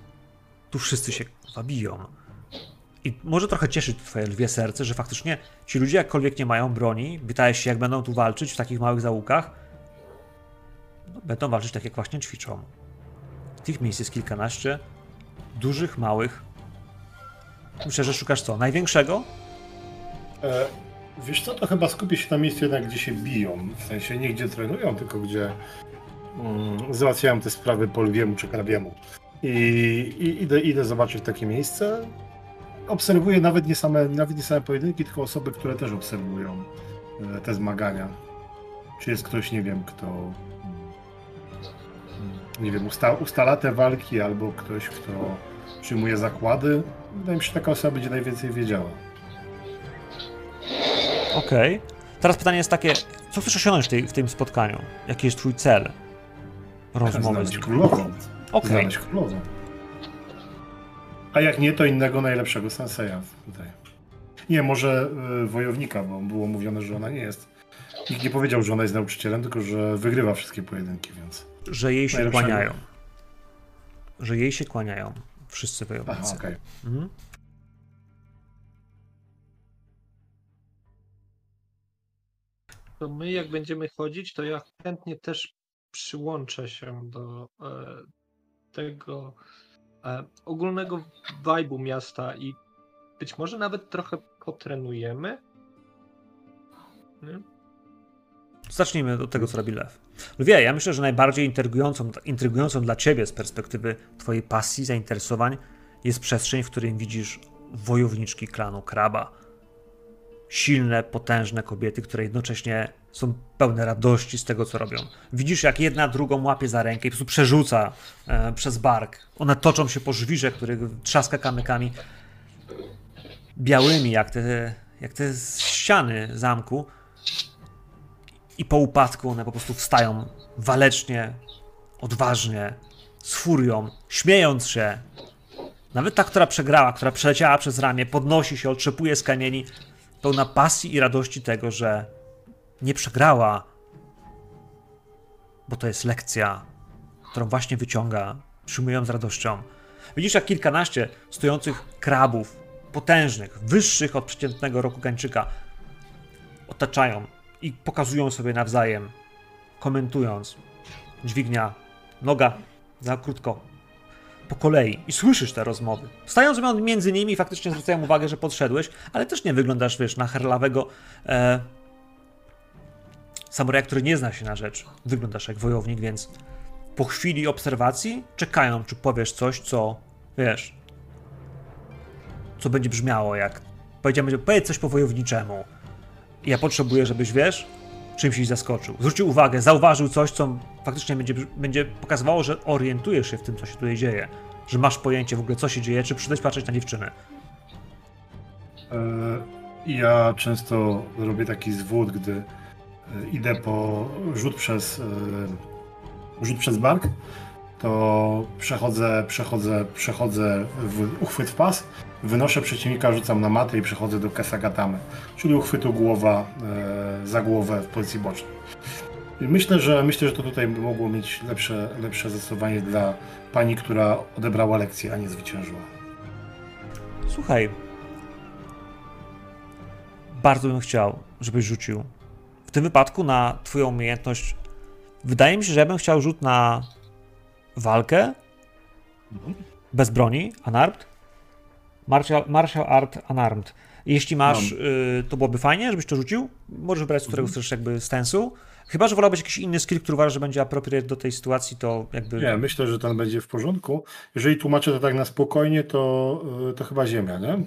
[SPEAKER 1] Tu wszyscy się kurwa, biją. I może trochę cieszyć twoje lwie serce, że faktycznie ci ludzie jakkolwiek nie mają broni, pytałeś się jak będą tu walczyć w takich małych zaułkach, no, będą walczyć tak jak właśnie ćwiczą. Tych miejsc jest kilkanaście, dużych, małych. Myślę, że szukasz co? Największego?
[SPEAKER 2] E, wiesz co, to chyba skupię się na miejscu jednak, gdzie się biją. W sensie nie gdzie trenują, tylko gdzie mm, załatwiają te sprawy po lwiemu czy krabiemu. I, i idę, idę zobaczyć takie miejsce. Obserwuję nawet nie, same, nawet nie same pojedynki, tylko osoby, które też obserwują e, te zmagania. Czy jest ktoś, nie wiem, kto nie wiem, usta, ustala te walki, albo ktoś, kto przyjmuje zakłady. Wydaje mi się, że taka osoba będzie najwięcej wiedziała.
[SPEAKER 1] Okej. Teraz pytanie jest takie, co chcesz osiągnąć w, tej, w tym spotkaniu? Jaki jest twój cel? Rozmowy z
[SPEAKER 2] królową.
[SPEAKER 1] Okej.
[SPEAKER 2] Znaleźć królową. A jak nie, to innego najlepszego senseja tutaj. Nie, może y, wojownika, bo było mówione, że ona nie jest. Nikt nie powiedział, że ona jest nauczycielem, tylko że wygrywa wszystkie pojedynki, więc.
[SPEAKER 1] Że jej się kłaniają. Że jej się kłaniają wszyscy
[SPEAKER 2] Aha,
[SPEAKER 1] wojownicy.
[SPEAKER 2] okej.
[SPEAKER 1] Mhm.
[SPEAKER 3] To my jak będziemy chodzić, to ja chętnie też przyłączę się do e, tego e, ogólnego vibe'u miasta i być może nawet trochę potrenujemy. Nie?
[SPEAKER 1] Zacznijmy od tego, co robi Lew. Lwie, ja myślę, że najbardziej intrygującą, intrygującą dla ciebie z perspektywy twojej pasji, zainteresowań jest przestrzeń, w której widzisz wojowniczki klanu Kraba. Silne, potężne kobiety, które jednocześnie są pełne radości z tego, co robią. Widzisz, jak jedna drugą łapie za rękę i po prostu przerzuca e, przez bark. One toczą się po żwirze, których trzaska kamykami białymi, jak te, jak te ściany zamku. I po upadku one po prostu wstają walecznie, odważnie, z furią, śmiejąc się. Nawet ta, która przegrała, która przeleciała przez ramię, podnosi się, otrzepuje z kamieni, pełna pasji i radości tego, że nie przegrała, bo to jest lekcja, którą właśnie wyciąga, przyjmują z radością. Widzisz, jak kilkanaście stojących krabów, potężnych, wyższych od przeciętnego roku gańczyka, otaczają i pokazują sobie nawzajem, komentując. Dźwignia, noga, za krótko, po kolei. I słyszysz te rozmowy. Stają między nimi faktycznie zwracają uwagę, że podszedłeś, ale też nie wyglądasz, wiesz, na herlawego e, samuraja, który nie zna się na rzecz. Wyglądasz jak wojownik, więc po chwili obserwacji czekają, czy powiesz coś, co, wiesz, co będzie brzmiało jak, powiedziałem, powiedz coś po wojowniczemu. Ja potrzebuję, żebyś, wiesz, czymś ich zaskoczył. Zwrócił uwagę, zauważył coś, co faktycznie będzie, będzie pokazywało, że orientujesz się w tym, co się tutaj dzieje. Że masz pojęcie w ogóle, co się dzieje, czy przyszedłeś patrzeć na dziewczynę.
[SPEAKER 2] E, Ja często robię taki zwód, gdy e, idę po rzut przez e, rzut przez bark, to przechodzę, przechodzę, przechodzę w uchwyt w pas, wynoszę przeciwnika, rzucam na matę i przechodzę do kesagatamy, czyli uchwytu głowa e, za głowę w pozycji bocznej. Myślę, że myślę, że to tutaj by mogło mieć lepsze, lepsze zastosowanie dla pani, która odebrała lekcję, a nie zwyciężyła.
[SPEAKER 1] Słuchaj. Bardzo bym chciał, żebyś rzucił. W tym wypadku na twoją umiejętność. Wydaje mi się, że ja bym chciał rzut na walkę bez broni, unarmed. Martial, martial art unarmed. Jeśli masz, y, to byłoby fajnie, żebyś to rzucił. Możesz wybrać, z którego chcesz jakby stensu. Chyba, że wolałbyś jakiś inny skill, który uważasz, że będzie appropriate do tej sytuacji, to jakby...
[SPEAKER 2] Nie, myślę, że ten będzie w porządku. Jeżeli tłumaczę to tak na spokojnie, to, y, to chyba ziemia, nie?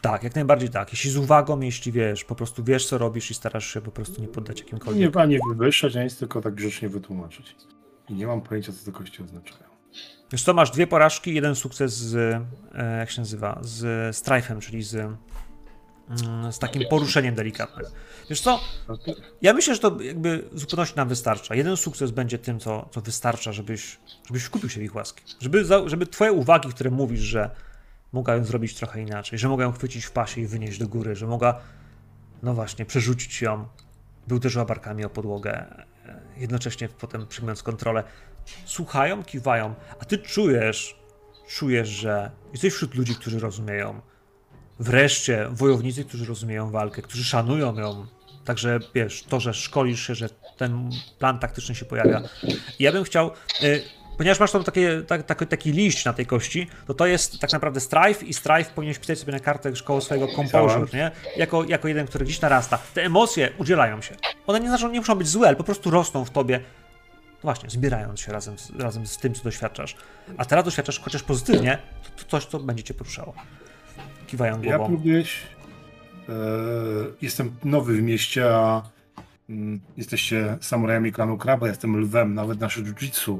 [SPEAKER 1] Tak, jak najbardziej tak. Jeśli z uwagą, jeśli wiesz, po prostu wiesz, co robisz i starasz się po prostu nie poddać jakimkolwiek...
[SPEAKER 2] Nie, ani wywyższać, ani nic, tylko tak grzecznie wytłumaczyć. I nie mam pojęcia, co te kości oznaczają.
[SPEAKER 1] Wiesz co, masz dwie porażki, jeden sukces z, e, jak się nazywa, z strajfem, czyli z, mm, z takim poruszeniem delikatnym. Wiesz co, ja myślę, że to jakby w zupełności nam wystarcza. Jeden sukces będzie tym, co, co wystarcza, żebyś, żebyś wkupił się w ich łaski. Żeby, żeby twoje uwagi, które mówisz, że mogła ją zrobić trochę inaczej, że mogła ją chwycić w pasie i wynieść do góry, że mogła, no właśnie, przerzucić ją, by uderzyła barkami o podłogę, e, jednocześnie potem przyjmując kontrolę. Słuchają, kiwają, a ty czujesz, czujesz, że jesteś wśród ludzi, którzy rozumieją. Wreszcie wojownicy, którzy rozumieją walkę, którzy szanują ją. Także wiesz, to, że szkolisz się, że ten plan taktyczny się pojawia. I ja bym chciał, y, ponieważ masz tam takie, tak, tak, taki liść na tej kości, to to jest tak naprawdę strife i strife powinieneś pisać sobie na kartę koło swojego composure, nie? Jako, jako jeden, który gdzieś narasta. Te emocje udzielają się. One nie znaczą, nie muszą być złe, ale po prostu rosną w tobie. No właśnie, zbierając się razem z, razem z tym, co doświadczasz. A teraz doświadczasz chociaż pozytywnie, to, to coś, co będzie cię poruszało. Kiwają
[SPEAKER 2] Ja
[SPEAKER 1] głową.
[SPEAKER 2] próbujesz. E, jestem nowy w mieście, a mm, jesteście samurajami klanu Kraba, jestem lwem, nawet nasze jiu-jitsu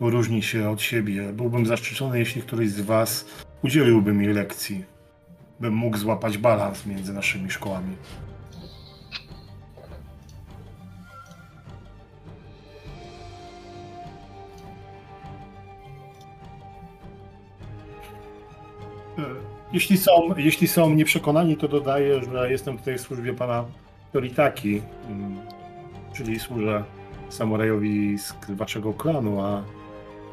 [SPEAKER 2] różni się od siebie. Byłbym zaszczycony, jeśli któryś z was udzieliłby mi lekcji, bym mógł złapać balans między naszymi szkołami. Jeśli są, jeśli są nieprzekonani, to dodaję, że jestem tutaj w służbie pana Toritaki, mm, czyli służę samurajowi z waszego klanu, a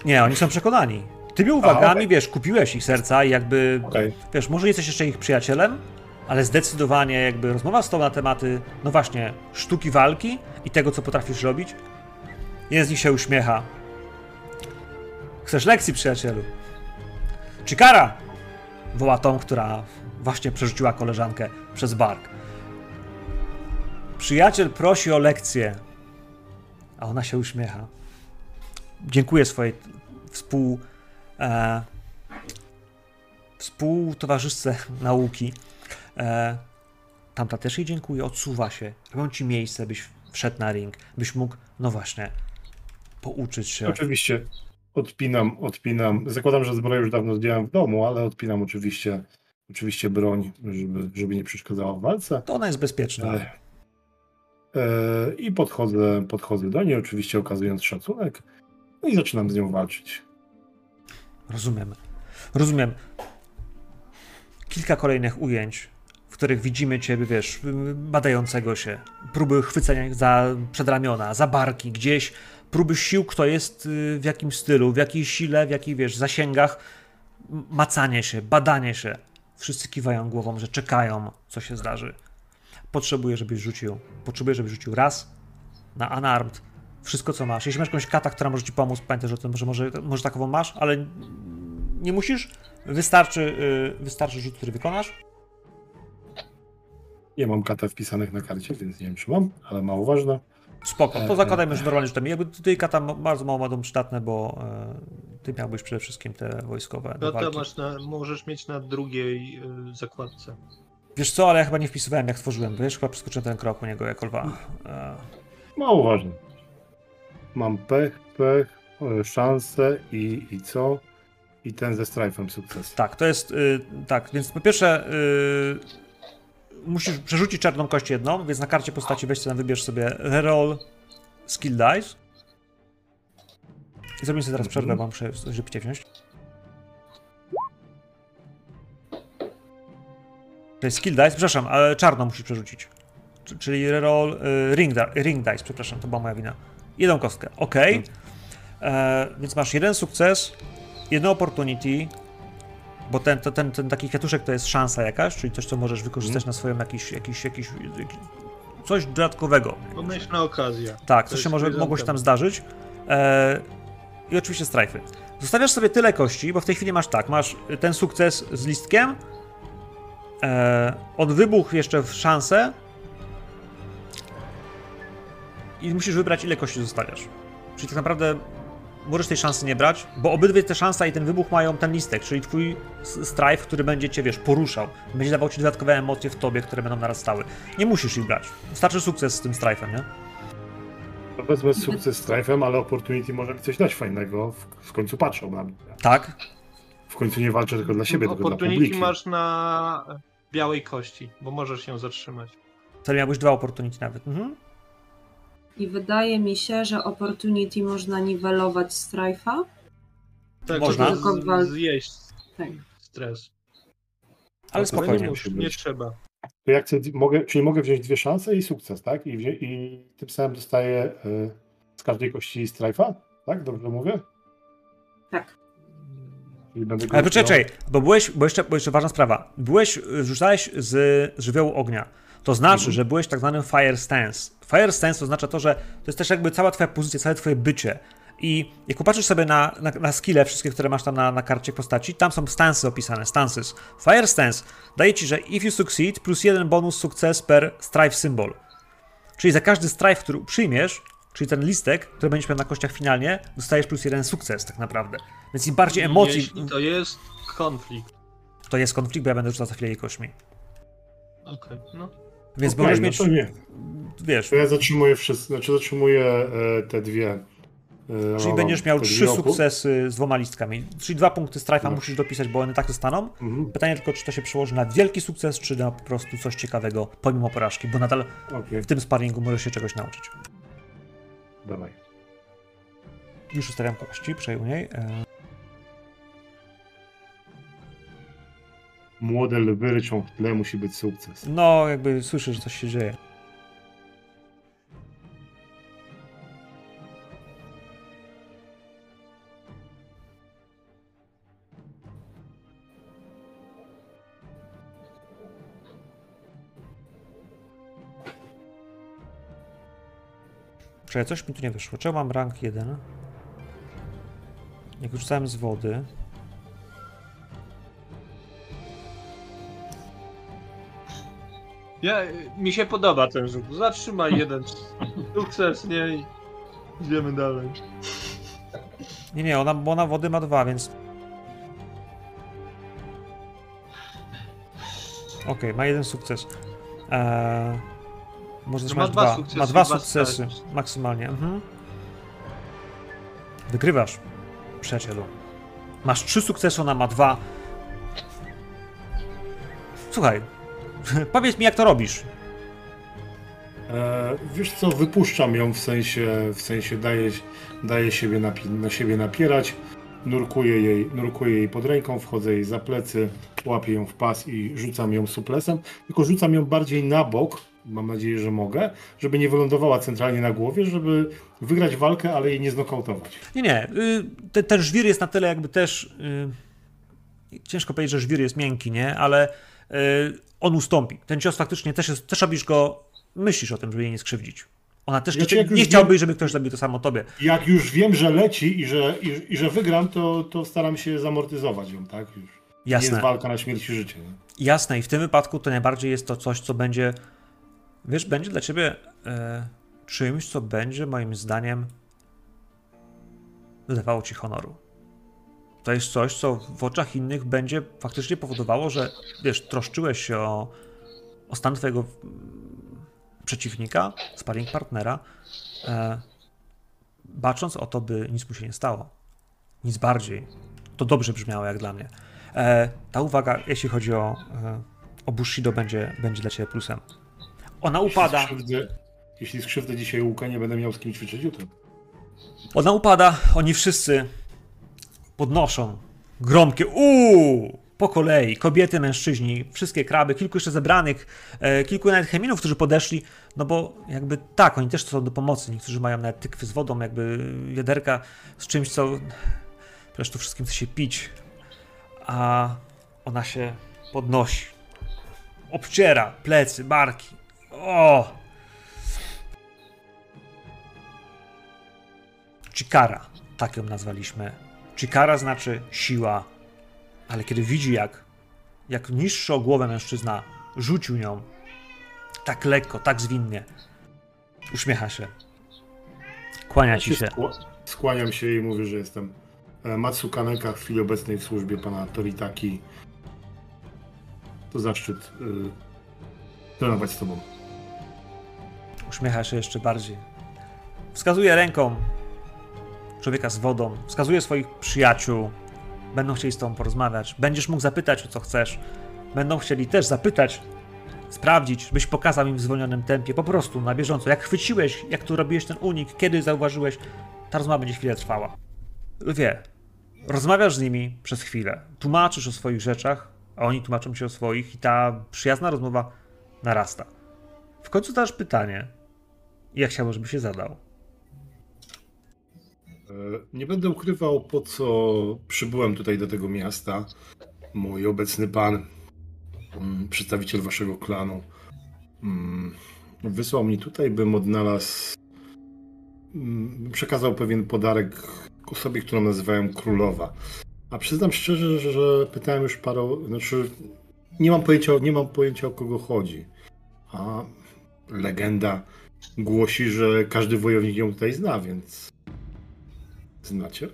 [SPEAKER 1] Nie, oni są przekonani. Tymi uwagami,
[SPEAKER 2] okej.
[SPEAKER 1] wiesz, kupiłeś ich serca i jakby,
[SPEAKER 2] okej,
[SPEAKER 1] wiesz, może jesteś jeszcze ich przyjacielem, ale zdecydowanie jakby rozmowa z tobą na tematy, no właśnie, sztuki walki i tego, co potrafisz robić. Jeden z nich się uśmiecha. Chcesz lekcji, przyjacielu? Chikara! Woła tą, która właśnie przerzuciła koleżankę przez bark. Przyjaciel prosi o lekcję, a ona się uśmiecha. Dziękuję swojej współ, e, współtowarzyszce nauki. E, tamta też jej dziękuję, odsuwa się. Robią ci miejsce, byś wszedł na ring, byś mógł, no właśnie, pouczyć się.
[SPEAKER 2] Oczywiście odpinam, odpinam. Zakładam, że zbroję już dawno zdjąłem w domu, ale odpinam oczywiście, oczywiście broń, żeby, żeby nie przeszkadzała w walce.
[SPEAKER 1] To ona jest bezpieczna.
[SPEAKER 2] E, e, I podchodzę, podchodzę do niej, oczywiście okazując szacunek, no i zaczynam z nią walczyć.
[SPEAKER 1] Rozumiem. Rozumiem. Kilka kolejnych ujęć, w których widzimy ciebie, wiesz, badającego się, próby chwycenia za przedramiona, za barki, gdzieś, próby sił, kto jest y, w jakim stylu, w jakiej sile, w jakich, wiesz, zasięgach, macanie się, badanie się. Wszyscy kiwają głową, że czekają, co się zdarzy. Potrzebuję, żebyś rzucił. Potrzebuję, żebyś rzucił raz na unarmed. Wszystko, co masz. Jeśli masz jakąś kata, która może ci pomóc, pamiętaj, że, to, że może, może takową masz, ale nie musisz. Wystarczy, y, wystarczy rzut, który wykonasz.
[SPEAKER 2] Nie mam kata wpisanych na karcie, więc nie wiem, czy mam, ale mało ważne.
[SPEAKER 1] Spoko, to
[SPEAKER 2] E,
[SPEAKER 1] zakładajmy, że normalnie rzutami. Jakby tutaj kata ma- bardzo mało będą przydatne, bo e, ty miałbyś przede wszystkim te wojskowe
[SPEAKER 3] No to masz na, możesz mieć na drugiej zakładce.
[SPEAKER 1] Wiesz co, ale ja chyba nie wpisywałem jak tworzyłem, wiesz, chyba przeskoczyłem ten krok u niego jako lwa. E,
[SPEAKER 2] Mało ważne. Mam pech, pech, e, szansę i, i co? I ten ze strajfem sukces.
[SPEAKER 1] tak, to jest, y, tak, więc po pierwsze y, musisz przerzucić czarną kość jedną, więc na karcie postaci weź sobie, wybierz sobie reroll skill dice. I zrobimy sobie teraz
[SPEAKER 2] Mhm.
[SPEAKER 1] przerwę, bo muszę żebyście wziąć. To jest skill dice, przepraszam, ale czarną musisz przerzucić. Czy- Czyli reroll y, ring, ring dice, przepraszam, to była moja wina. Jedną kostkę, ok. E, więc masz jeden sukces, jedno opportunity, bo ten, to, ten, ten taki kwiatuszek to jest szansa jakaś, czyli coś, co możesz wykorzystać na swoją jakiś, jakiś, jakiś, jakiś coś dodatkowego.
[SPEAKER 3] Pomyślna okazja.
[SPEAKER 1] Tak, coś się może, mogło się tam zdarzyć. E, I oczywiście strajfy. Zostawiasz sobie tyle kości, bo w tej chwili masz tak, masz ten sukces z listkiem, e, on wybuchł jeszcze w szansę i musisz wybrać ile kości zostawiasz. Czyli tak naprawdę możesz tej szansy nie brać, bo obydwie te szanse i ten wybuch mają ten listek, czyli twój strife, który będzie cię, wiesz, poruszał. Będzie dawał ci dodatkowe emocje w tobie, które będą narastały. Nie musisz ich brać. Wystarczy sukces z tym strifem, nie?
[SPEAKER 2] To Wezmę sukces strajfem, ale opportunity może mi coś dać fajnego. W, w końcu patrzą na mnie.
[SPEAKER 1] Tak,
[SPEAKER 2] W końcu nie walczę tylko dla siebie, tylko dla
[SPEAKER 3] Opportunity
[SPEAKER 2] publiki.
[SPEAKER 3] masz na białej kości, bo możesz się zatrzymać.
[SPEAKER 1] Wtedy miałbyś dwa opportunity nawet. Mhm.
[SPEAKER 6] I wydaje mi się, że opportunity można niwelować strajfa.
[SPEAKER 3] Tak,
[SPEAKER 1] Można.
[SPEAKER 6] Tylko wal-
[SPEAKER 3] zjeść
[SPEAKER 6] Tak.
[SPEAKER 3] stres.
[SPEAKER 1] Ale spokojnie.
[SPEAKER 3] nie, nie trzeba.
[SPEAKER 2] To ja chcę, mogę, czyli mogę wziąć dwie szanse i sukces, tak? I, wzię, i tym samym dostaję y, z każdej kości strajfa, tak? Dobrze mówię?
[SPEAKER 6] Tak.
[SPEAKER 1] Ale poczekaj, bo byłeś, bo jeszcze, bo jeszcze ważna sprawa. Byłeś, rzucałeś z żywiołu ognia. To znaczy,
[SPEAKER 2] Mhm.
[SPEAKER 1] że byłeś tak zwanym fire stance. Fire stance oznacza to, że to jest też jakby cała twoja pozycja, całe twoje bycie. I jak popatrzysz sobie na, na, na skille, wszystkie, które masz tam na, na karcie postaci, tam są stances opisane, stances. Fire stance daje ci, że if you succeed, plus jeden bonus sukces per strife symbol. Czyli za każdy strife, który przyjmiesz, czyli ten listek, który będziesz miał na kościach finalnie, dostajesz plus jeden sukces tak naprawdę. Więc im bardziej emocji,
[SPEAKER 3] Jeśli to jest konflikt.
[SPEAKER 1] to jest konflikt, bo ja będę rzucał za chwilę jej kośćmi.
[SPEAKER 3] Okej, no.
[SPEAKER 1] Więc
[SPEAKER 2] Okej,
[SPEAKER 1] możesz
[SPEAKER 2] no
[SPEAKER 1] mieć,
[SPEAKER 2] to nie.
[SPEAKER 1] wiesz,
[SPEAKER 2] To ja zatrzymuję wszystko, znaczy zatrzymuję e, te dwie. e,
[SPEAKER 1] czyli będziesz miał trzy sukcesy z dwoma listkami. Czyli dwa punkty strajfa
[SPEAKER 2] No.
[SPEAKER 1] musisz dopisać, bo one tak zostaną.
[SPEAKER 2] Mhm,
[SPEAKER 1] Pytanie tylko, czy to się przełoży na wielki sukces, czy na po prostu coś ciekawego pomimo porażki, bo nadal
[SPEAKER 2] Okej,
[SPEAKER 1] w tym sparringu możesz się czegoś nauczyć.
[SPEAKER 2] dawaj.
[SPEAKER 1] Już ustawiam kości, przejmuj niej. E,
[SPEAKER 2] Młode lwy ryczą w tle, musi być sukces.
[SPEAKER 1] No, jakby słyszę, że coś się dzieje. Coś mi tu nie wyszło. Czemu mam rank 1? Jak rzucałem z wody.
[SPEAKER 3] Ja, mi się podoba ten rzut. Zatrzymaj jeden sukces, nie? I idziemy dalej.
[SPEAKER 1] Nie, nie, ona, bo ona wody ma dwa, więc... Okej, ma jeden sukces. Eee, może też
[SPEAKER 3] No ma dwa
[SPEAKER 1] dwa.
[SPEAKER 3] sukcesy,
[SPEAKER 1] ma dwa sukcesy,
[SPEAKER 3] strzelać.
[SPEAKER 1] maksymalnie. Mhm. Wygrywasz, przyjacielu. Masz trzy sukcesy, ona ma dwa. Słuchaj, powiedz mi, jak to robisz.
[SPEAKER 2] E, wiesz co, wypuszczam ją w sensie, w sensie daję, daję siebie napi- na siebie napierać, nurkuję jej, nurkuję jej pod ręką, wchodzę jej za plecy, łapię ją w pas i rzucam ją suplesem, tylko rzucam ją bardziej na bok, mam nadzieję, że mogę, żeby nie wylądowała centralnie na głowie, żeby wygrać walkę, ale jej nie znokautować.
[SPEAKER 1] Nie, nie. y, Ten, ten żwir jest na tyle jakby też. y, Ciężko powiedzieć, że żwir jest miękki, nie? Ale y, on ustąpi. Ten cios faktycznie też jest. Też robisz go. Myślisz o tym, żeby jej nie skrzywdzić. Ona też nie, nie
[SPEAKER 2] wiem-
[SPEAKER 1] chciałbyś, żeby ktoś zrobił to samo tobie.
[SPEAKER 2] Jak już wiem, że leci i że, i, i że wygram, to, to staram się zamortyzować ją, tak? Już. Nie
[SPEAKER 1] Jasne.
[SPEAKER 2] jest walka na śmierć i życie. Nie?
[SPEAKER 1] Jasne, i w tym wypadku to najbardziej jest to coś, co będzie. Wiesz, będzie dla ciebie e, czymś, co będzie moim zdaniem dodawało ci honoru. To jest coś, co w oczach innych będzie faktycznie powodowało, że wiesz, troszczyłeś się o, o stan twojego mm, przeciwnika, sparring partnera, e, bacząc o to, by nic mu się nie stało. Nic bardziej. To dobrze brzmiało jak dla mnie. E, ta uwaga, jeśli chodzi o, e, o Bushido, będzie, będzie dla ciebie plusem. Ona upada.
[SPEAKER 2] Jeśli skrzywdzę, jeśli skrzywdzę dzisiaj łuka, nie będę miał z kim ćwiczyć jutro.
[SPEAKER 1] Ona upada, oni wszyscy podnoszą gromkie uuu po kolei, kobiety, mężczyźni, wszystkie kraby, kilku jeszcze zebranych, e, kilku nawet cheminów, którzy podeszli, no bo jakby tak, oni też są do pomocy, niektórzy mają nawet tykwy z wodą, jakby wiaderka z czymś, co przecież tu wszystkim chce się pić, a ona się podnosi, obciera plecy, barki, o! Chikara, tak ją nazwaliśmy. Chikara znaczy siła, ale kiedy widzi, jak, jak niższy o głowę mężczyzna rzucił nią tak lekko, tak zwinnie, uśmiecha się. Kłania ci się.
[SPEAKER 2] Skła- Skłaniam się i mówię, że jestem e, Matsu Kaneka w chwili obecnej w służbie pana Toritaki. To zaszczyt y, trenować z tobą.
[SPEAKER 1] Uśmiecha się jeszcze bardziej. Wskazuje ręką człowieka z wodą, wskazuje swoich przyjaciół. Będą chcieli z tobą porozmawiać. Będziesz mógł zapytać o co chcesz. Będą chcieli też zapytać, sprawdzić, byś pokazał im w zwolnionym tempie, po prostu na bieżąco. Jak chwyciłeś, jak tu robiłeś ten unik, kiedy zauważyłeś, ta rozmowa będzie chwilę trwała. Wie, rozmawiasz z nimi przez chwilę, tłumaczysz o swoich rzeczach, a oni tłumaczą się o swoich, i ta przyjazna rozmowa narasta. W końcu zadasz pytanie, i ja chciałbym, żeby się zadał.
[SPEAKER 2] E, Nie będę ukrywał, po co przybyłem tutaj do tego miasta. Mój obecny pan, mm, przedstawiciel waszego klanu, mm, wysłał mnie tutaj, bym odnalazł, mm, przekazał pewien podarek osobie, którą nazywałem Królowa. A przyznam szczerze, że pytałem już parę, znaczy nie mam pojęcia, nie mam pojęcia o kogo chodzi. A legenda głosi, że każdy wojownik ją tutaj zna, więc Znacie?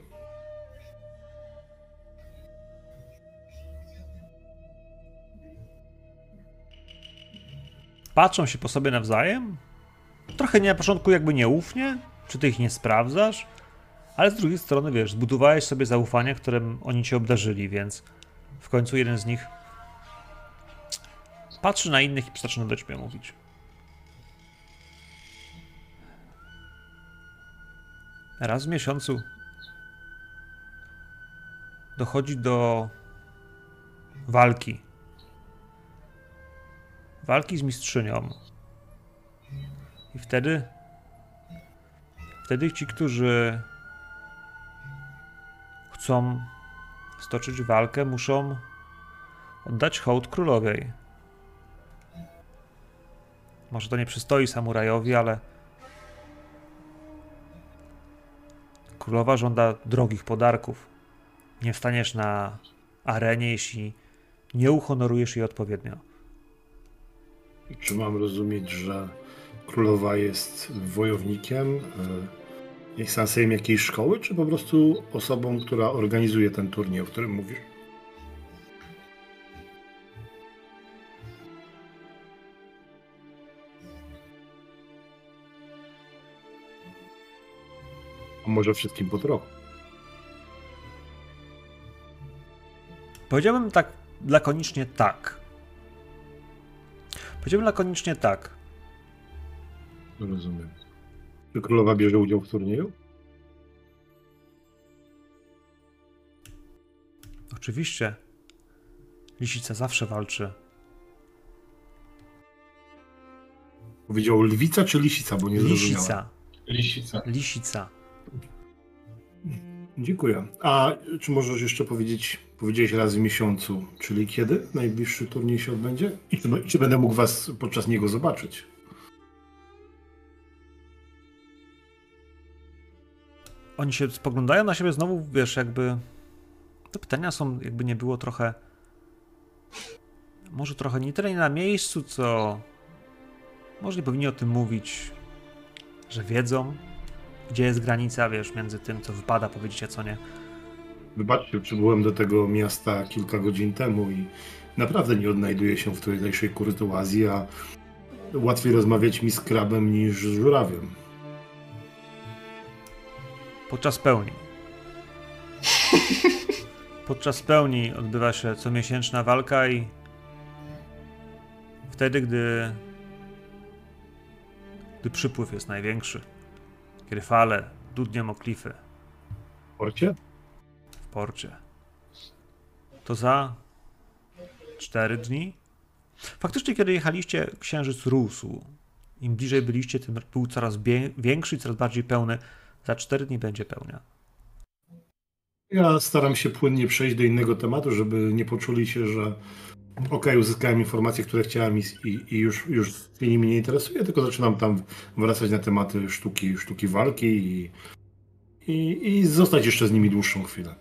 [SPEAKER 1] Patrzą się po sobie nawzajem? Trochę nie na początku jakby nieufnie, czy ty ich nie sprawdzasz, ale z drugiej strony wiesz, zbudowałeś sobie zaufanie, którym oni cię obdarzyli, więc w końcu jeden z nich patrzy na innych i zaczyna do ciebie mówić. Raz w miesiącu dochodzi do walki. Walki z mistrzynią. I wtedy. Wtedy ci, którzy chcą stoczyć walkę, muszą oddać hołd królowej. Może to nie przystoi samurajowi, ale królowa żąda drogich podarków. Nie wstaniesz na arenie, jeśli nie uhonorujesz jej odpowiednio.
[SPEAKER 2] Czy mam rozumieć, że królowa jest wojownikiem, e, jest sensejem jakiejś szkoły, czy po prostu osobą, która organizuje ten turniej, o którym mówisz? A może wszystkim po trochu?
[SPEAKER 1] Powiedziałbym tak lakonicznie tak. Powiedziałbym lakonicznie tak.
[SPEAKER 2] Rozumiem. Czy królowa bierze udział w turnieju?
[SPEAKER 1] Oczywiście. Lisica zawsze walczy.
[SPEAKER 2] Powiedział lwica czy lisica, bo nie zrozumiałem.
[SPEAKER 1] Lisica.
[SPEAKER 4] Lisica.
[SPEAKER 1] Lisica.
[SPEAKER 2] Dziękuję. A czy możesz jeszcze powiedzieć, powiedziałeś raz w miesiącu, czyli kiedy najbliższy turniej się odbędzie? I czy, czy będę mógł was podczas niego zobaczyć?
[SPEAKER 1] Oni się spoglądają na siebie znowu, wiesz, jakby. Te pytania są, jakby nie było trochę. Może trochę nie tyle nie na miejscu, co. Może nie powinni o tym mówić, że wiedzą, gdzie jest granica, wiesz, między tym, co wypada powiedzieć, a co nie.
[SPEAKER 2] Wybaczcie, przybyłem do tego miasta kilka godzin temu i naprawdę nie odnajduję się w tutejszej kurtuazji, a łatwiej rozmawiać mi z krabem niż z żurawiem.
[SPEAKER 1] Podczas pełni. Podczas pełni odbywa się comiesięczna walka i wtedy, gdy, gdy przypływ jest największy, kiedy fale dudnią o klify
[SPEAKER 2] W porcie?
[SPEAKER 1] w porcie, to za 4 dni. Faktycznie, kiedy jechaliście, księżyc rósł. Im bliżej byliście, tym był coraz większy i coraz bardziej pełny. Za 4 dni będzie pełnia.
[SPEAKER 2] Ja staram się płynnie przejść do innego tematu, żeby nie poczuli się, że okej, uzyskałem informacje, które chciałem i, i, i już, już się nimi nie interesuję, tylko zaczynam tam wracać na tematy sztuki, sztuki walki i, i, i zostać jeszcze z nimi dłuższą chwilę.